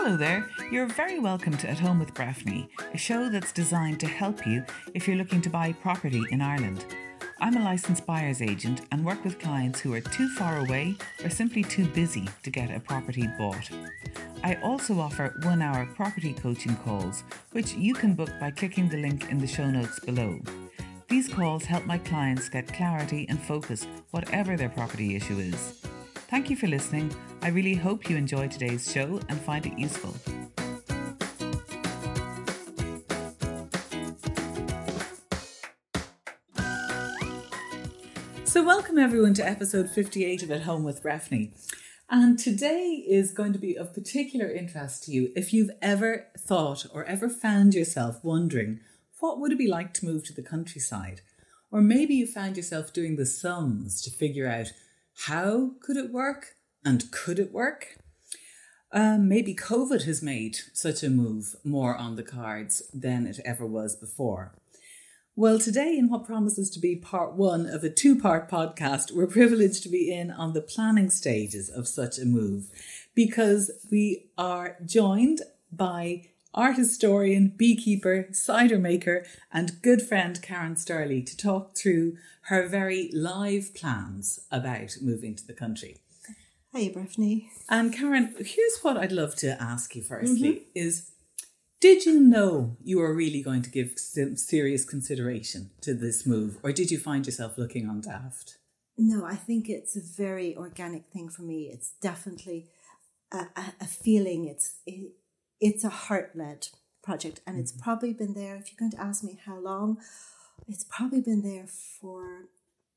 Hello there. You're very welcome to At Home with Breffney, a show that's designed to help you if you're looking to buy property in Ireland. I'm a licensed buyer's agent and work with clients who are too far away or simply too busy to get a property bought. I also offer one hour property coaching calls, which you can book by clicking the link in the show notes below. These calls help my clients get clarity and focus, whatever their property issue is. Thank you for listening. I really hope you enjoy today's show and find it useful. So, welcome everyone to episode 58 of At Home with Breffney. And today is going to be of particular interest to you if you've ever thought or ever found yourself wondering what would it be like to move to the countryside? Or maybe you found yourself doing the sums to figure out how could it work and could it work? Um, maybe COVID has made such a move more on the cards than it ever was before. Well, today, in what promises to be part one of a two part podcast, we're privileged to be in on the planning stages of such a move because we are joined by art historian, beekeeper, cider maker, and good friend Karen Sturley to talk through her very live plans about moving to the country. Hi, Breffney. And Karen, here's what I'd love to ask you firstly mm-hmm. is did you know you were really going to give some serious consideration to this move, or did you find yourself looking on daft? No, I think it's a very organic thing for me. It's definitely a, a, a feeling. It's it, it's a heart led project, and mm-hmm. it's probably been there. If you're going to ask me how long, it's probably been there for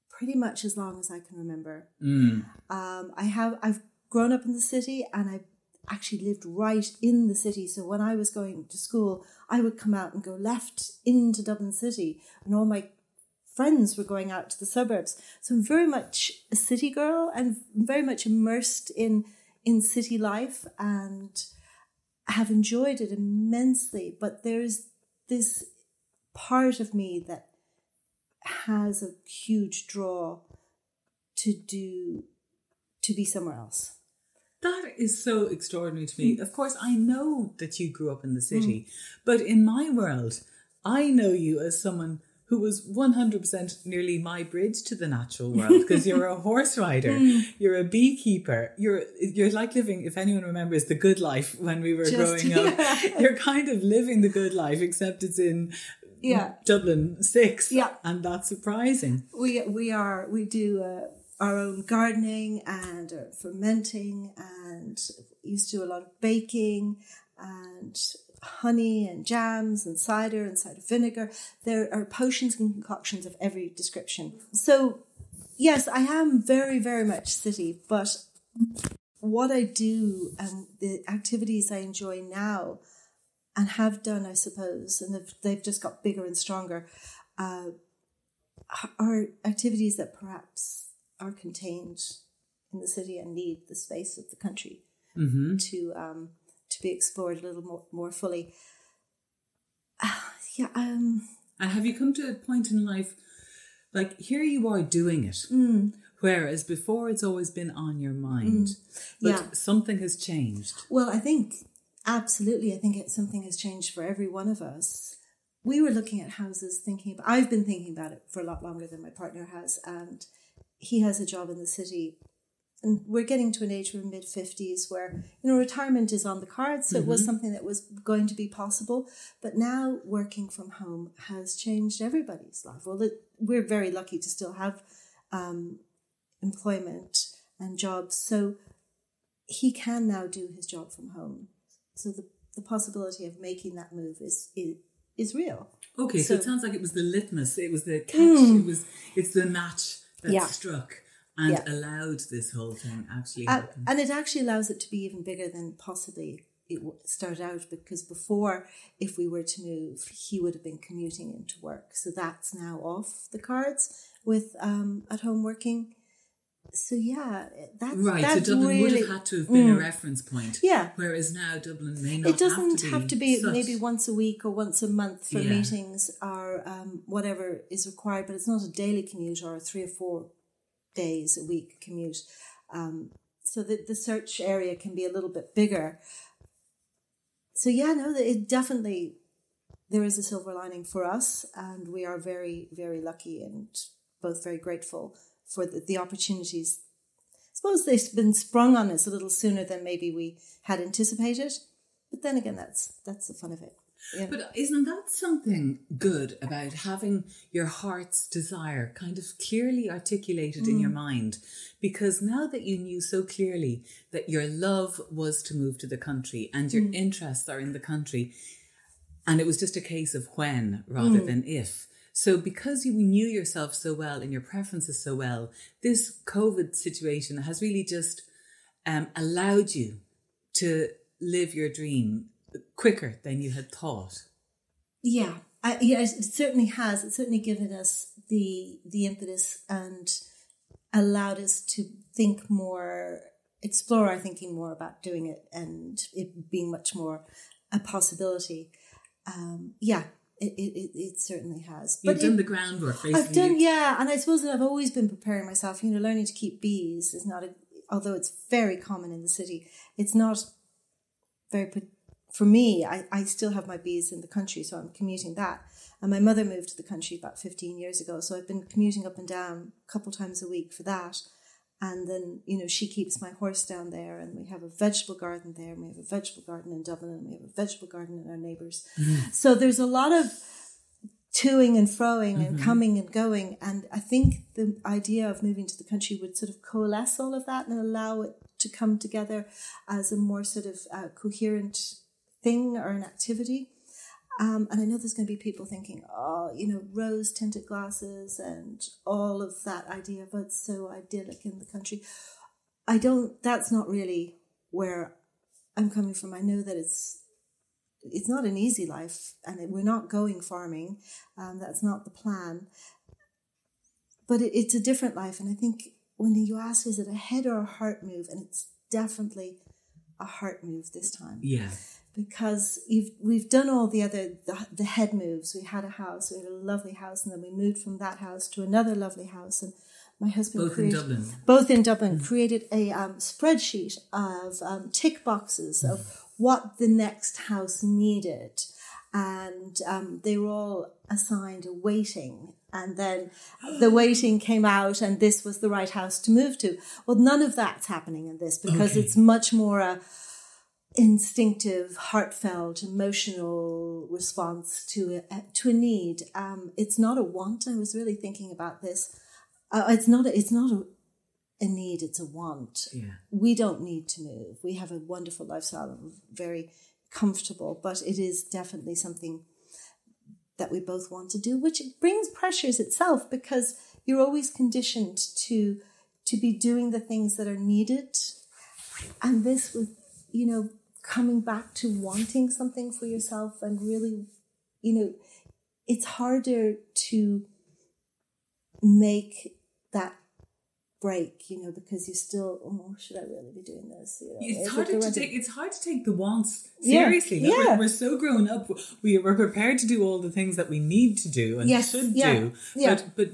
pretty much as long as I can remember. Mm. Um, I have I've grown up in the city, and I actually lived right in the city. So when I was going to school, I would come out and go left into Dublin City, and all my friends were going out to the suburbs. So I'm very much a city girl and very much immersed in in city life and have enjoyed it immensely. But there's this part of me that has a huge draw to do to be somewhere else. That is so extraordinary to me. Mm. Of course, I know that you grew up in the city, mm. but in my world, I know you as someone who was 100% nearly my bridge to the natural world because you're a horse rider, mm. you're a beekeeper, you're you're like living if anyone remembers the good life when we were Just, growing up. Yeah. You're kind of living the good life except it's in yeah. Dublin 6 yeah. and that's surprising. We we are we do uh, our own gardening and uh, fermenting and used to do a lot of baking and honey and jams and cider and cider vinegar. There are potions and concoctions of every description. So, yes, I am very, very much city, but what I do and the activities I enjoy now and have done, I suppose, and they've, they've just got bigger and stronger, uh, are activities that perhaps are contained in the city and need the space of the country mm-hmm. to um, to be explored a little more, more fully. Uh, yeah. Um, and have you come to a point in life, like here you are doing it, mm. whereas before it's always been on your mind, mm. but yeah. something has changed. Well, I think absolutely. I think it, something has changed for every one of us. We were looking at houses, thinking about. I've been thinking about it for a lot longer than my partner has, and he has a job in the city and we're getting to an age of mid 50s where you know retirement is on the cards so mm-hmm. it was mm-hmm. something that was going to be possible but now working from home has changed everybody's life well it, we're very lucky to still have um, employment and jobs so he can now do his job from home so the, the possibility of making that move is is, is real okay so, so, it sounds like it was the litmus it was the catch mm. it was it's the match that yeah. struck and yeah. allowed this whole thing actually and, happen. And it actually allows it to be even bigger than possibly it started out because before, if we were to move, he would have been commuting into work. So that's now off the cards with um, at home working. So yeah, that's right. That's so Dublin really, would have had to have been mm, a reference point. Yeah. Whereas now Dublin may not. It doesn't have to be, have to be maybe once a week or once a month for yeah. meetings or um, whatever is required, but it's not a daily commute or a three or four days a week commute. Um, so that the search area can be a little bit bigger. so yeah, no, it definitely there is a silver lining for us, and we are very, very lucky and both very grateful for the, the opportunities. I suppose they've been sprung on us a little sooner than maybe we had anticipated, but then again, that's that's the fun of it. Yeah. But isn't that something good about having your heart's desire kind of clearly articulated in your mm. mind? Because now that you knew so clearly that your love was to move to the country and your mm. interests are in the country, and it was just a case of when rather mm. than if. So, because you knew yourself so well and your preferences so well, this COVID situation has really just um, allowed you to live your dream quicker than you had thought. Yeah, I, yeah, it certainly has. It's certainly given us the the impetus and allowed us to think more, explore our thinking more about doing it, and it being much more a possibility. Um, yeah, it, it, it certainly has. You've done it- the groundwork, basically. I've done, yeah, and I suppose that I've always been preparing myself. You know, learning to keep bees is not a, although it's very common in the city, it's not very. For me, I, I still have my bees in the country, so I'm commuting that. And my mother moved to the country about 15 years ago, so I've been commuting up and down a couple times a week for that. And then, you know, she keeps my horse down there, and we have a vegetable garden there, and we have a vegetable garden in Dublin, and we have a vegetable garden in our neighbours. So there's a lot of toing and froing and coming and going. And I think the idea of moving to the country would sort of coalesce all of that and allow it to come together as a more sort of uh, coherent thing or an activity. Um, and I know there's going to be people thinking, oh, you know, rose tinted glasses and all of that idea of it's so idyllic in the country. I don't, that's not really where I'm coming from. I know that it's it's not an easy life, and we're not going farming. Um, that's not the plan. But it, it's a different life, and I think when you ask, is it a head or a heart move, and it's definitely a heart move this time Yeah. Because you've, we've done all the other the, the head moves. We had a house, we had a lovely house, and then we moved from that house to another lovely house. And my husband Both in Dublin. both in Dublin, created a um, spreadsheet of um, tick boxes of what the next house needed. And um, they were all assigned a weighting. And then the weighting came out, and this was the right house to move to. Well, none of that's happening in this because Okay. it's much more a instinctive, heartfelt, emotional response to a, to a need. Um, it's not a want. I was really thinking about this. Uh, it's not. A, it's not a, a need. It's a want. Yeah. We don't need to move. We have a wonderful lifestyle and very comfortable. But it is definitely something that we both want to do, which brings pressures itself because you're always conditioned to to be doing the things that are needed. And this with you know coming back to wanting something for yourself and really you know it's harder to make that break you know because you still oh should i really be doing this you know, It's is it harder to take. It's hard to take the wants Yeah, seriously. We're- yeah. We're, so grown up. We we're prepared to do all the things that we need to do and Yes, should yeah, do. yeah. But but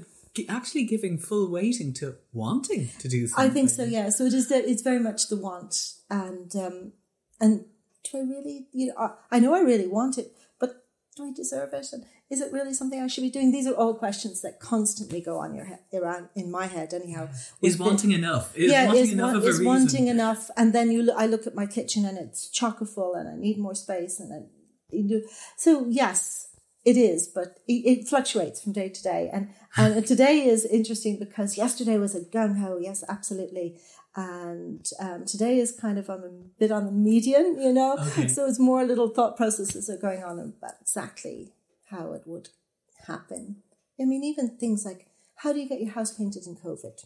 actually giving full weighting to wanting to do I think so. Yeah. So it is. It's very much the want, and um, and do I really? You know, I, I know I really want it, but do I deserve it? And is it really something I should be doing? These are all questions that constantly go on your head, around in my head. Anyhow, Is been- wanting enough? Is yeah, wanting is, enough want, of a is wanting enough, and then you. Look, I look at my kitchen and it's chock full, and I need more space, and then you do. So yes, it is, but it, it fluctuates from day to day, and and today is interesting because yesterday was a gung ho. Yes, absolutely. And um, today is kind of I'm a bit on the median, you know. Okay. So it's more little thought processes are going on about exactly how it would happen. I mean, even things like how do you get your house painted in COVID?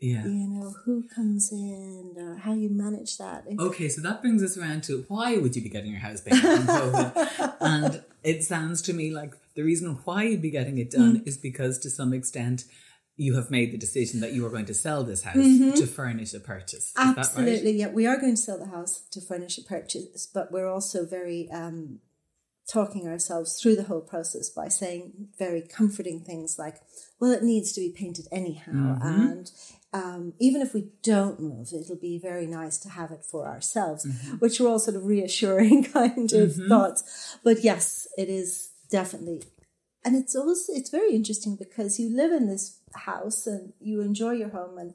Yeah. you know who comes in or how you manage that Okay, so that brings us around to why would you be getting your house painted in COVID? and it sounds to me like the reason why you'd be getting it done Mm. is because to some extent you have made the decision that you are going to sell this house to furnish a purchase. Is that right? Mm-hmm. absolutely yeah we are going to sell the house to furnish a purchase but we're also very um talking ourselves through the whole process by saying very comforting things like, well, it needs to be painted anyhow. And um, even if we don't move, it'll be very nice to have it for ourselves, which are all sort of reassuring kind of thoughts. But yes, it is definitely. And it's also, it's very interesting because you live in this house and you enjoy your home and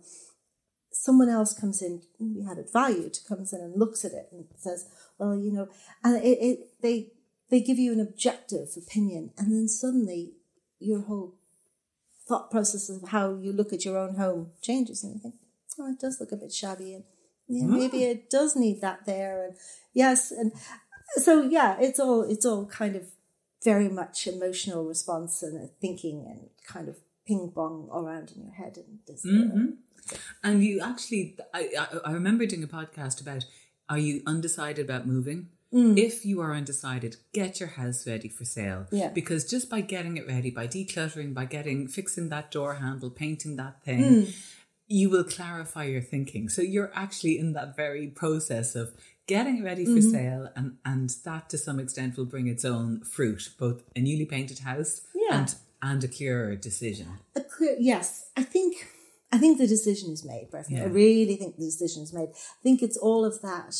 someone else comes in, we had it valued, comes in and looks at it and says, well, you know, and it, it they they give you an objective opinion, and then suddenly your whole thought process of how you look at your own home changes, and you think, oh, it does look a bit shabby, and yeah, ah. maybe it does need that there, and yes, and so yeah, it's all it's all kind of very much emotional response and thinking and kind of ping pong around in your head and this. Mm-hmm. And you actually, I, I, I remember doing a podcast about are you undecided about moving? Mm. If you are undecided, get your house ready for sale. Yeah. Because just by getting it ready, by decluttering, by getting fixing that door handle, painting that thing, Mm. you will clarify your thinking. So you're actually in that very process of getting it ready for Mm-hmm. sale and, and that to some extent will bring its own fruit, both a newly painted house Yeah. and and a clearer decision. a clear yes i think i think the decision is made Breffney. i really think the decision is made i think it's all of that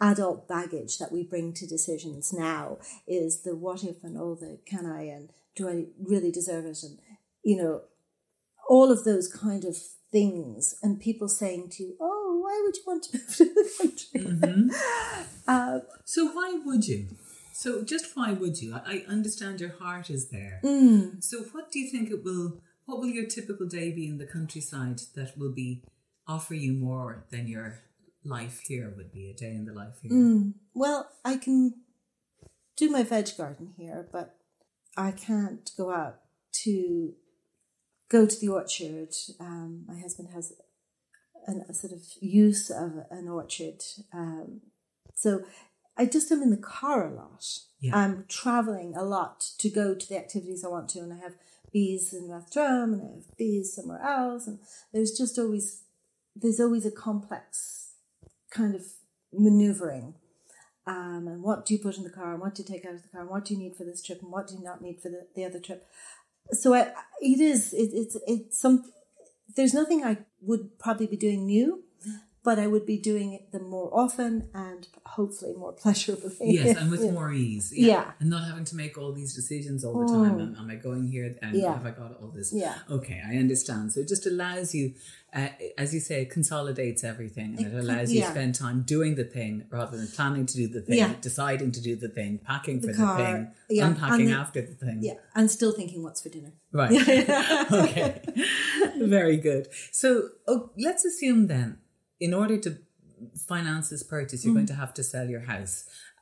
adult baggage that we bring to decisions now is the what if and all the can i and do i really deserve it and you know all of those kind of things and people saying to you oh why would you want to move to the country uh, So why would you? So just why would you? I, I understand your heart is there. mm, So what do you think it will? What will your typical day be in the countryside that will be offer you more than your life here would be? A day in the life here. mm. well i can do my veg garden here but i can't go out to go to the orchard. Um, my husband has an, a sort of use of an orchard. Um, so I just am in the car a lot. Yeah. I'm traveling a lot to go to the activities I want to, and I have bees in Rathdrum and I have bees somewhere else, and there's just always there's always a complex kind of maneuvering. Um, and what do you put in the car, and what do you take out of the car, and what do you need for this trip, and what do you not need for the, the other trip? So I, it is it, it's it's some. There's nothing I would probably be doing new, but I would be doing it them more often and hopefully more pleasurably. Yes, and with Yeah. more ease. Yeah. And not having to make all these decisions all the time. Am, am I going here? And Yeah. have I got all this? Yeah. Okay, I understand. So it just allows you, uh, as you say, it consolidates everything and it allows you to yeah. spend time doing the thing rather than planning to do the thing, Yeah. deciding to do the thing, packing for the, thing, yeah, unpacking the- after the thing. Yeah, and still thinking what's for dinner. Right. okay. Very good. So oh, let's assume then, in order to finance this purchase, you're going to have to sell your house.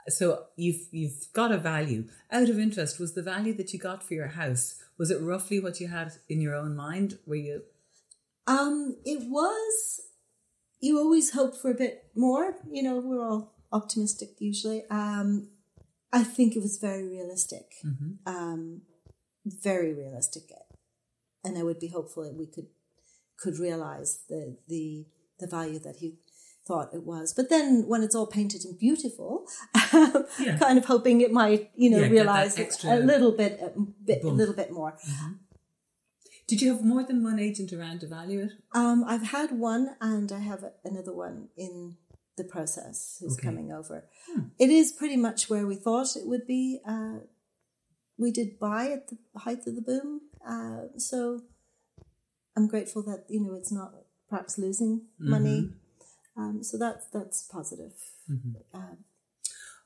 So you've you've got a value. Out of interest, was the value that you got for your house was it roughly what you had in your own mind? Were you Um, it was. You always hope for a bit more. You know, we're all optimistic usually. Um, I think it was very realistic. Um, very realistic, and I would be hopeful that we could could realize the the the value that he thought it was. But then when it's all painted and beautiful, Yeah. kind of hoping it might, you know, Yeah, realize a little bit, a, bit, a little bit more. did you have more than one agent around to value it? Um, I've had one, and I have another one in the process who's Okay. coming over. It is pretty much where we thought it would be. Uh, we did buy at the height of the boom, uh, so I'm grateful that you know it's not perhaps losing money. Um, so that's that's positive. Um,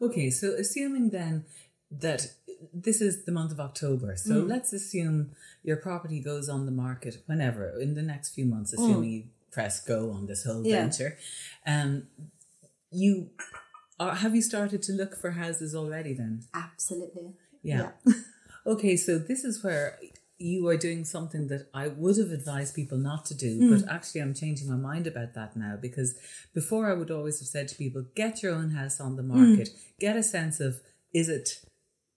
Okay, so assuming then that this is the month of October, so let's assume your property goes on the market whenever in the next few months, assuming you press go on this whole Yeah. venture. Um, you are, have you started to look for houses already? Then, absolutely. yeah. okay, so this is where you are doing something that I would have advised people not to do, but actually I'm changing my mind about that now because before I would always have said to people, get your own house on the market, get a sense of is it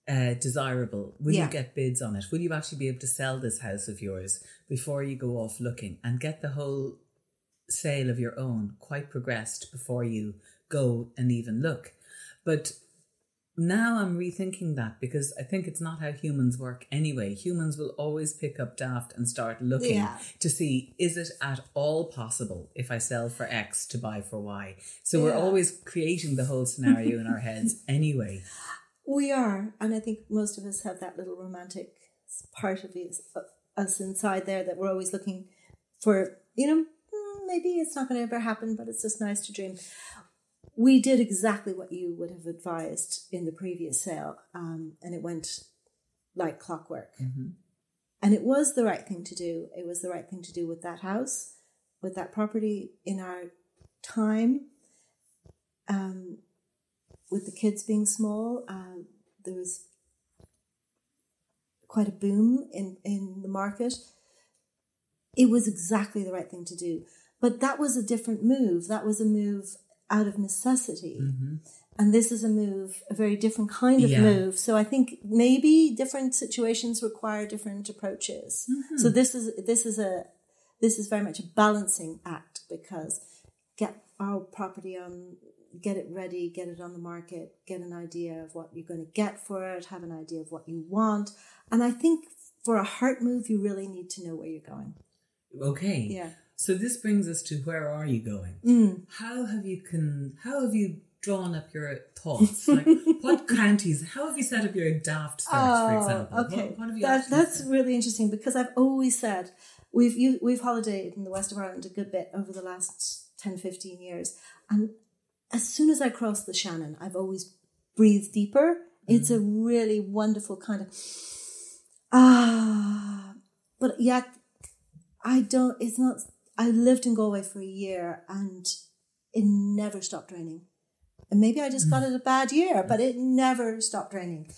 uh, desirable? Will Yeah. you get bids on it? Will you actually be able to sell this house of yours before you go off looking and get the whole sale of your own quite progressed before you go and even look? But now I'm rethinking that because I think it's not how humans work anyway. Humans will always pick up daft and start looking Yeah. to see is it at all possible if I sell for X to buy for Y. So we're always creating the whole scenario in our heads anyway. We are, and I think most of us have that little romantic part of us, us inside there that we're always looking for. You know, "Hmm, maybe it's not going to ever happen, but it's just nice to dream. We did exactly what you would have advised in the previous sale, um, and it went like clockwork. And it was the right thing to do. It was the right thing to do with that house, with that property in our time. Um, with the kids being small, uh, there was quite a boom in, in the market. It was exactly the right thing to do. But that was a different move. That was a move out of necessity. Mm-hmm. And this is a move, a very different kind of Yeah. move. So I think maybe different situations require different approaches. So mm-hmm. this is this is a this is very much a balancing act because get our property on get it ready, get it on the market, get an idea of what you're going to get for it, have an idea of what you want. And I think for a heart move, you really need to know where you're going. Okay. Yeah. So this brings us to where are you going? Mm. How have you can how have you drawn up your thoughts? Like what counties? How have you set up your daft search, for example? Oh, okay, What, what that, that's said? really interesting because I've always said we've you, we've holidayed in the west of Ireland a good bit over the last 10, 15 years, and as soon as I cross the Shannon, I've always breathed deeper. It's a really wonderful kind of ah, but yet I don't. It's not. I lived in Galway for a year and it never stopped raining. And maybe I just got it a bad year, but it never stopped raining.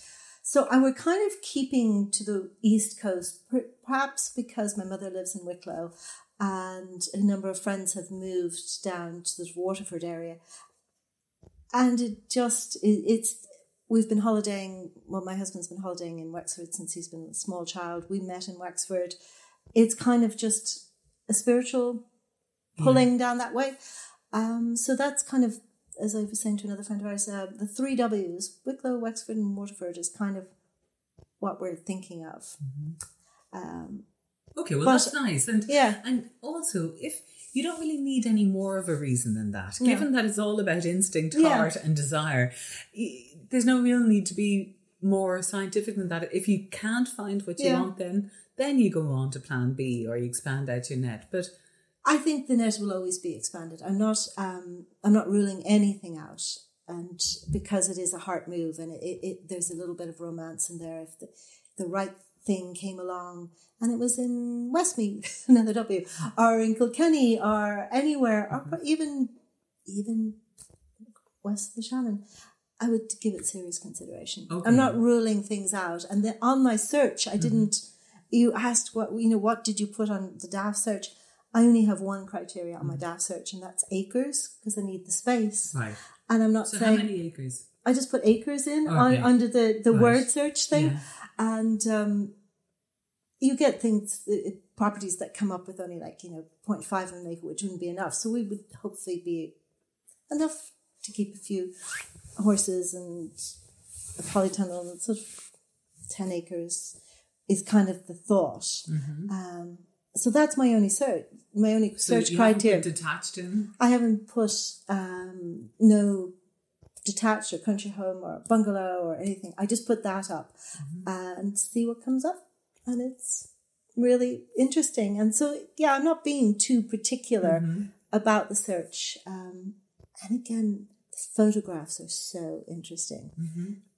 So I were kind of keeping to the east coast, perhaps because my mother lives in Wicklow, and a number of friends have moved down to the Waterford area, and it just it, it's we've been holidaying. Well, my husband's been holidaying in Wexford since he's been a small child. We met in Wexford. It's kind of just a spiritual pulling down that way. Um, so that's kind of, as I was saying to another friend of ours, uh, the three W's, Wicklow, Wexford, and Waterford, is kind of what we're thinking of. Um, Okay, well But- that's nice. And yeah. and also if you don't really need any more of a reason than that. No. Given that it's all about instinct, Yeah. heart, and desire, there's no real need to be more scientific than that. If you can't find what you Yeah. want, then then you go on to Plan B or you expand out your net. But I think the net will always be expanded. I'm not. Um, I'm not ruling anything out, and because it is a heart move, and it, it, it there's a little bit of romance in there. If the the right thing came along, and it was in Westmeath, another W, or in Kilkenny, or anywhere, or even even west of the Shannon. I would give it serious consideration. Okay. I'm not ruling things out. And then on my search, I didn't. You asked what you know. What did you put on the Daft search? I only have one criteria on my Daft search, and that's acres because I need the space. right. And I'm not So how saying many acres? I just put acres in Okay. on, under the the Right. word search thing, Yeah. and um, you get things uh, properties that come up with only like you know 0.5 of an acre, which wouldn't be enough. So we would hopefully be enough to keep a few horses and a polytunnel and sort of 10 acres is kind of the thought. Um, so that's my only search, my only Mm-hmm. So search criteria. detached in. I haven't put um, no detached or country home or bungalow or anything. I just put that up and see what comes up. And it's really interesting. And so, yeah, I'm not being too particular about the search. Um, and again, the photographs are so interesting.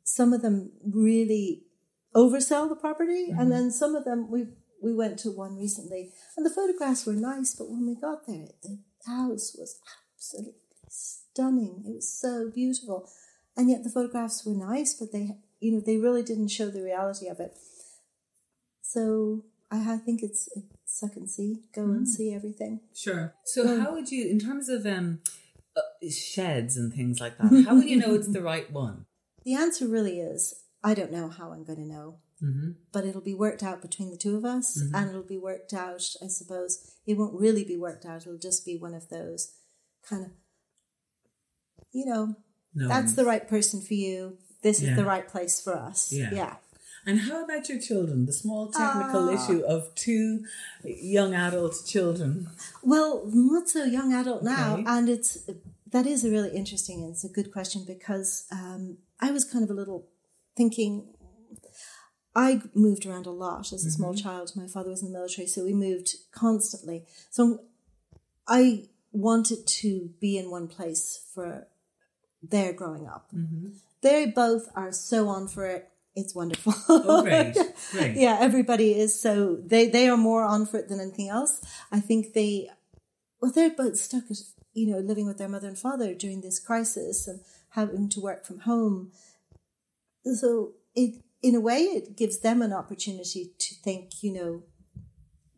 Some of them really oversell the property, and then some of them we we went to one recently, and the photographs were nice, but when we got there, the house was absolutely stunning. It was so beautiful, and yet the photographs were nice, but they you know they really didn't show the reality of it. So I, I think it's, it's suck and see, go and see everything. Sure. So how would you, in terms of um, uh, sheds and things like that, how would you know it's the right one? The answer really is I don't know how I'm going to know. Mm-hmm. But it'll be worked out between the two of us, and it'll be worked out, I suppose. It won't really be worked out, it'll just be one of those kind of, you know, No. that's the right person for you. this is the right place for us. Yeah. yeah. And how about your children? The small technical Ah. issue of two young adult children. Well, not so young adult now, Okay. and it's that is a really interesting and it's a good question because um, I was kind of a little thinking. I moved around a lot as a small mm-hmm. child. My father was in the military, so we moved constantly. So I wanted to be in one place for their growing up. Mm-hmm. They both are so on for it. It's wonderful. Oh, great, great. yeah, everybody is so they they are more on for it than anything else. I think they well they're both stuck at you know living with their mother and father during this crisis and having to work from home. So it in a way it gives them an opportunity to think you know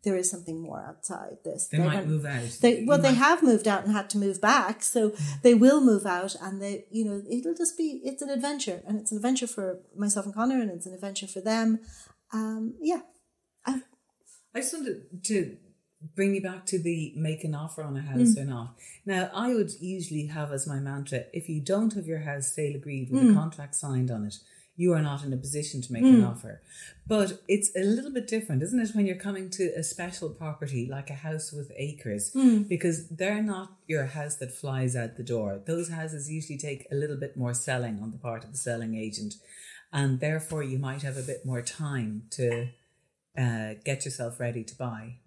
there is something more outside this. They They're might move out. they, You well, they might- have moved out and had to move back, so they will move out, and they, you know, it'll just be it's an adventure, and it's an adventure for myself and Connor, and it's an adventure for them. Um, yeah, I, I just wanted to bring you back to the make an offer on a Mm. house or not. Now, I would usually have as my mantra if you don't have your house sale agreed with Mm. a contract signed on it, you are not in a position to make an Mm. offer. But it's a little bit different, isn't it, when you're coming to a special property like a house with acres? Mm. Because they're not your house that flies out the door. Those houses usually take a little bit more selling on the part of the selling agent. And therefore, you might have a bit more time to uh, get yourself ready to buy.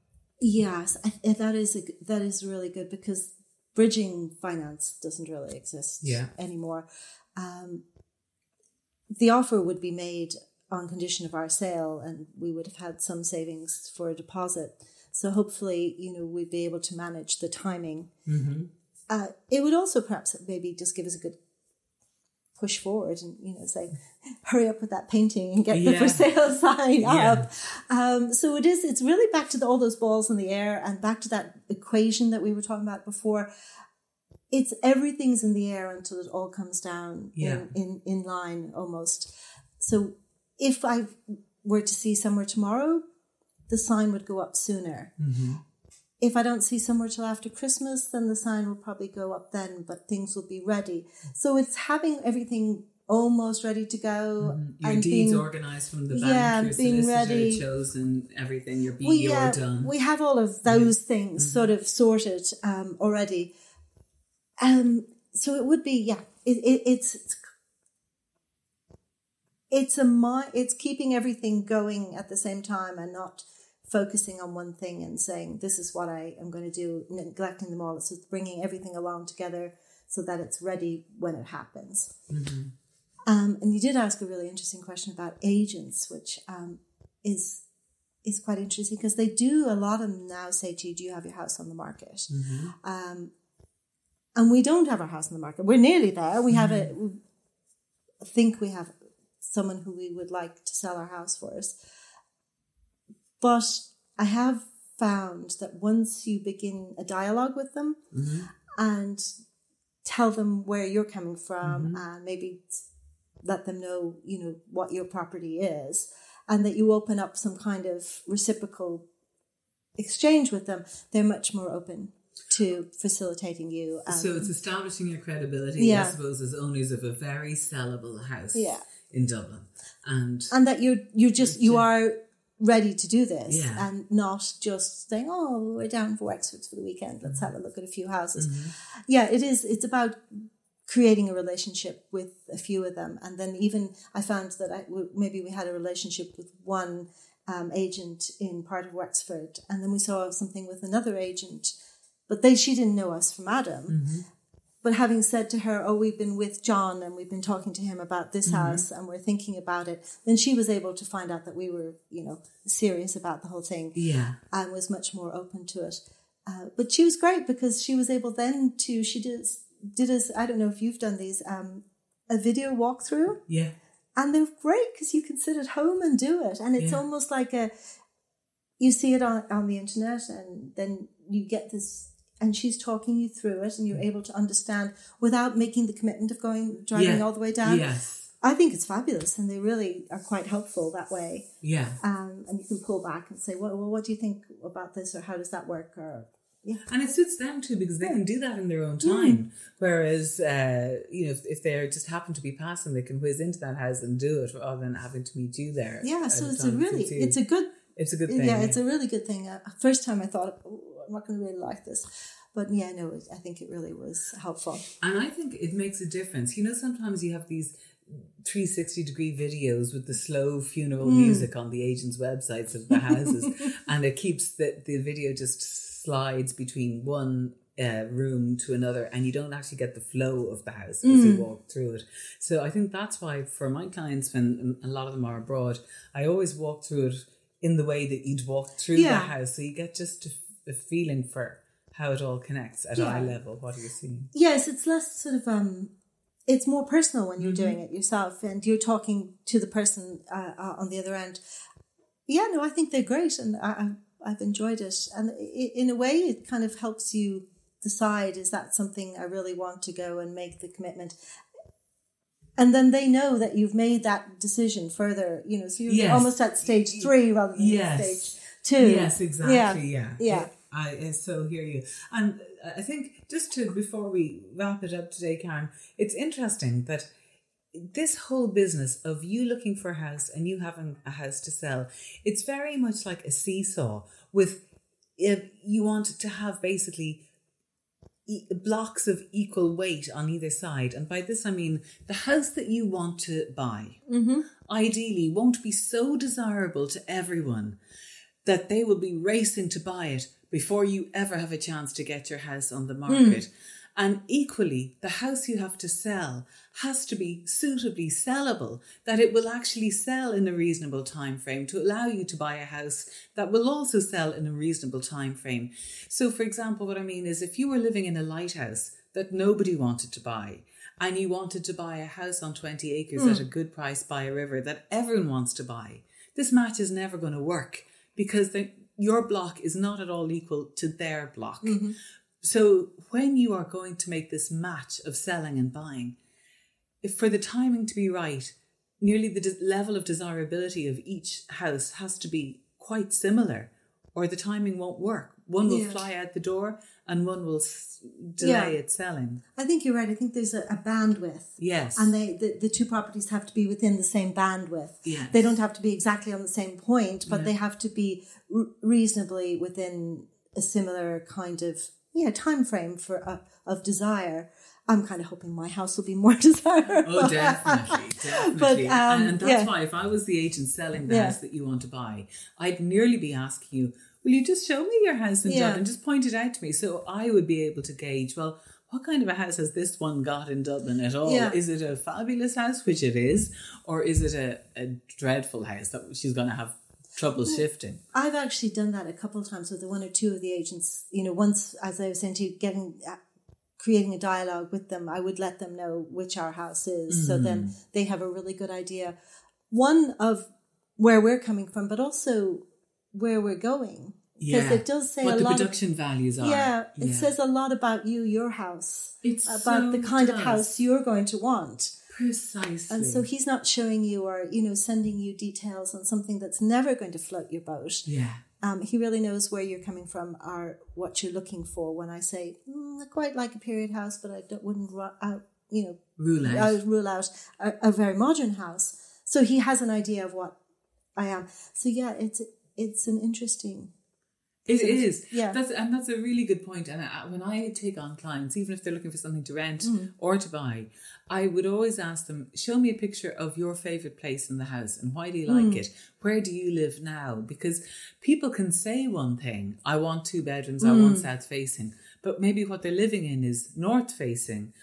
yes, that is a, that is really good because bridging finance doesn't really exist Yeah. anymore. Um, the offer would be made on condition of our sale, and we would have had some savings for a deposit. So hopefully, you know, we'd be able to manage the timing. Mm-hmm. Uh, it would also perhaps maybe just give us a good push forward and you know say hurry up with that painting and get the for sale sign Yeah. up um, so it is it's really back to the, all those balls in the air and back to that equation that we were talking about before it's everything's in the air until it all comes down Yeah. in, in in line almost so if i were to see somewhere tomorrow the sign would go up sooner mm-hmm. if I don't see somewhere till after Christmas, then the sign will probably go up then, but things will be ready. So it's having everything almost ready to go mm-hmm. Your and deeds being organised from the bank, Yeah, your being solicitor ready. chosen, everything, your BER well, yeah, done. we have all of mm-hmm. those things sort of sorted um, already. Um, so it would be yeah, it, it, it's it's it's a mi- it's keeping everything going at the same time and not focusing on one thing and saying this is what I am going to do, neglecting them all. It's just bringing everything along together so that it's ready when it happens. Um, and you did ask a really interesting question about agents, which um, is is quite interesting because they do a lot of them now say to you, "Do you have your house on the market?" Um, and we don't have our house in the market. We're nearly there. We have a mm. we think we have someone who we would like to sell our house for us. But I have found that once you begin a dialogue with them mm-hmm. and tell them where you're coming from mm-hmm. and maybe let them know, you know, what your property is and that you open up some kind of reciprocal exchange with them, they're much more open to facilitating you. And, so it's establishing your credibility, I suppose, as owners of a very sellable house Yeah. in Dublin. And and that you're you're just you are ready to do this Yeah. and not just saying oh we're down for Wexford for the weekend let's have a look at a few houses Mm-hmm. yeah it is it's about creating a relationship with a few of them and then even I found that I maybe we had a relationship with one um, agent in part of Wexford and then we saw something with another agent but they she didn't know us from Adam Mm-hmm. but having said to her, "Oh, we've been with John and we've been talking to him about this house and we're thinking about it," then she was able to find out that we were, you know, serious about the whole thing yeah, and was much more open to it. Uh, but she was great because she was able then to she did did us. I don't know if you've done these um, a video walkthrough yeah, and they're great because you can sit at home and do it and it's Yeah. almost like a you see it on, on the internet and then you get this and she's talking you through it and you're able to understand without making the commitment of going driving Yeah. all the way down yes, i think it's fabulous and they really are quite helpful that way yeah. um, and you can pull back and say well, well what do you think about this or how does that work or Yeah. And it suits them too because they can do that in their own time. Whereas, uh, you know, if, if they just happen to be passing, they can whiz into that house and do it rather than having to meet you there. Yeah, so it's a really, it's a good, it's a good thing. yeah, it's a really good thing. Uh, first time I thought, oh, I'm not going to really like this, but yeah, no, it, I think it really was helpful. And I think it makes a difference. You know, sometimes you have these 360 degree videos with the slow funeral Hmm. music on the agents' websites of the houses, and it keeps the, the video just slides between one uh, room to another, and you don't actually get the flow of the house as Hmm. you walk through it. So I think that's why, for my clients, when a lot of them are abroad, I always walk through it in the way that you'd walk through Yeah. the house. So you get just a, a feeling for how it all connects at Yeah. eye level. What are you seeing? Yes, it's less sort of um, it's more personal when you're Mm-hmm. doing it yourself, and you're talking to the person uh, uh, on the other end. Yeah, no, I think they're great, and I, I've enjoyed it. And i in a way, it kind of helps you decide: is that something I really want to go and make the commitment? And then they know that you've made that decision further. You know, so you're Yes. almost at stage three rather than Yes. stage two. Yes, exactly. Yeah. Yeah. I, I so hear you. And I think just to, before we wrap it up today, Karen, it's interesting that this whole business of you looking for a house and you having a house to sell, it's very much like a seesaw with if you want to have basically e- blocks of equal weight on either side. And by this, I mean the house that you want to buy mm-hmm. ideally won't be so desirable to everyone that they will be racing to buy it before you ever have a chance to get your house on the hmm. market. And equally, the house you have to sell has to be suitably sellable, that it will actually sell in a reasonable time frame to allow you to buy a house that will also sell in a reasonable time frame. So, for example, what I mean is if you were living in a lighthouse that nobody wanted to buy, and you wanted to buy a house on 20 acres at hmm. a good price by a river that everyone wants to buy, this match is never going to work because the, your block is not at all equal to their block. Mm-hmm. So when you are going to make this match of selling and buying, if for the timing to be right, nearly the de- level of desirability of each house has to be quite similar, or the timing won't work. One will Yeah. fly out the door, and one will s- delay Yeah. its selling. I think you're right. I think there's a, a bandwidth. Yes, and they the, the two properties have to be within the same bandwidth. Yes. They don't have to be exactly on the same point, but they have to be r- reasonably within a similar kind of yeah time frame for uh, of desire. I'm kind of hoping my house will be more desirable. Oh, definitely, definitely. um, and, and that's yeah. why if I was the agent selling the Yeah. house that you want to buy, I'd nearly be asking you, will you just show me your house in Yeah. Dublin? Just point it out to me. So I would be able to gauge, well, what kind of a house has this one got in Dublin at all? Yeah. Is it a fabulous house, which it is, or is it a, a dreadful house that she's going to have trouble shifting? I've actually done that a couple of times with one or two of the agents. You know, once as I was saying to you, getting uh, creating a dialogue with them, I would let them know which our house is, so then Mm. they have a really good idea. One of where we're coming from, but also where we're going, because it does say what a the lot. Of, production values are. yeah, it says a lot about you, your house, It about the so kind of house you're going to want. Precisely. And so he's not showing you or you know sending you details on something that's never going to float your boat yeah. um, he really knows where you're coming from or what you're looking for. When I say mm, I quite like a period house, but I wouldn't out, you know Rule out. I would rule out a, a very modern house. So he has an idea of what I am. So yeah, it's it's an interesting. It sort of- is. yeah. That's and that's a really good point. And I, when I take on clients, even if they're looking for something to rent Mm. or to buy, I would always ask them, "Show me a picture of your favorite place in the house, and why do you like Mm. it? Where do you live now?" Because people can say one thing: "I want two bedrooms. I Mm. want south facing," but maybe what they're living in is north facing.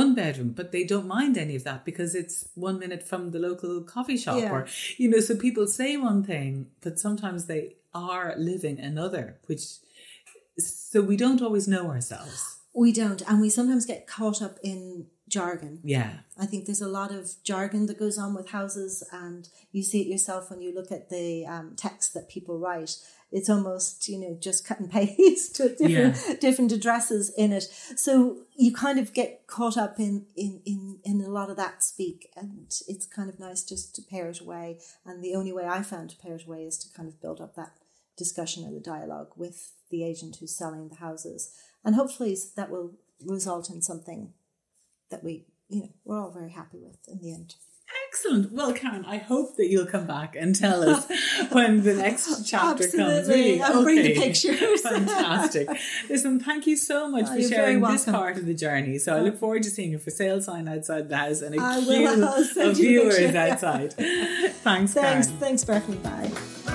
One bedroom, but they don't mind any of that because it's one minute from the local coffee shop, Yeah. or you know. So people say one thing, but sometimes they are living another, which so we don't always know ourselves. We don't, and we sometimes get caught up in jargon. Yeah. I think there's a lot of jargon that goes on with houses, and you see it yourself when you look at the um, text that people write. It's almost you know just cut and paste with different different addresses in it. So you kind of get caught up in in in in a lot of that speak, and it's kind of nice just to pare it away. And the only way I found to pare it away is to kind of build up that discussion or the dialogue with the agent who's selling the houses. And hopefully that will result in something that we, you know, we're all very happy with in the end. Excellent. Well, Karen, I hope that you'll come back and tell us when the next chapter Absolutely. comes. Really, I'll bring the pictures. Fantastic. Listen, thank you so much Oh, for sharing this part of the journey. So I look forward to seeing your for sale sign outside the house and a I queue of a viewers outside. Thanks, Thanks, Karen. thanks, Breffney. Bye.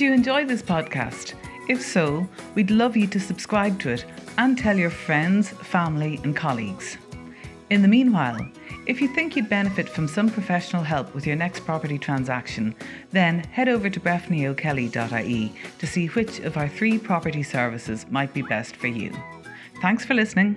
Did you enjoy this podcast? If so, we'd love you to subscribe to it and tell your friends, family, and colleagues. In the meanwhile, if you think you'd benefit from some professional help with your next property transaction, then head over to breffneyokelly.ie to see which of our three property services might be best for you. Thanks for listening.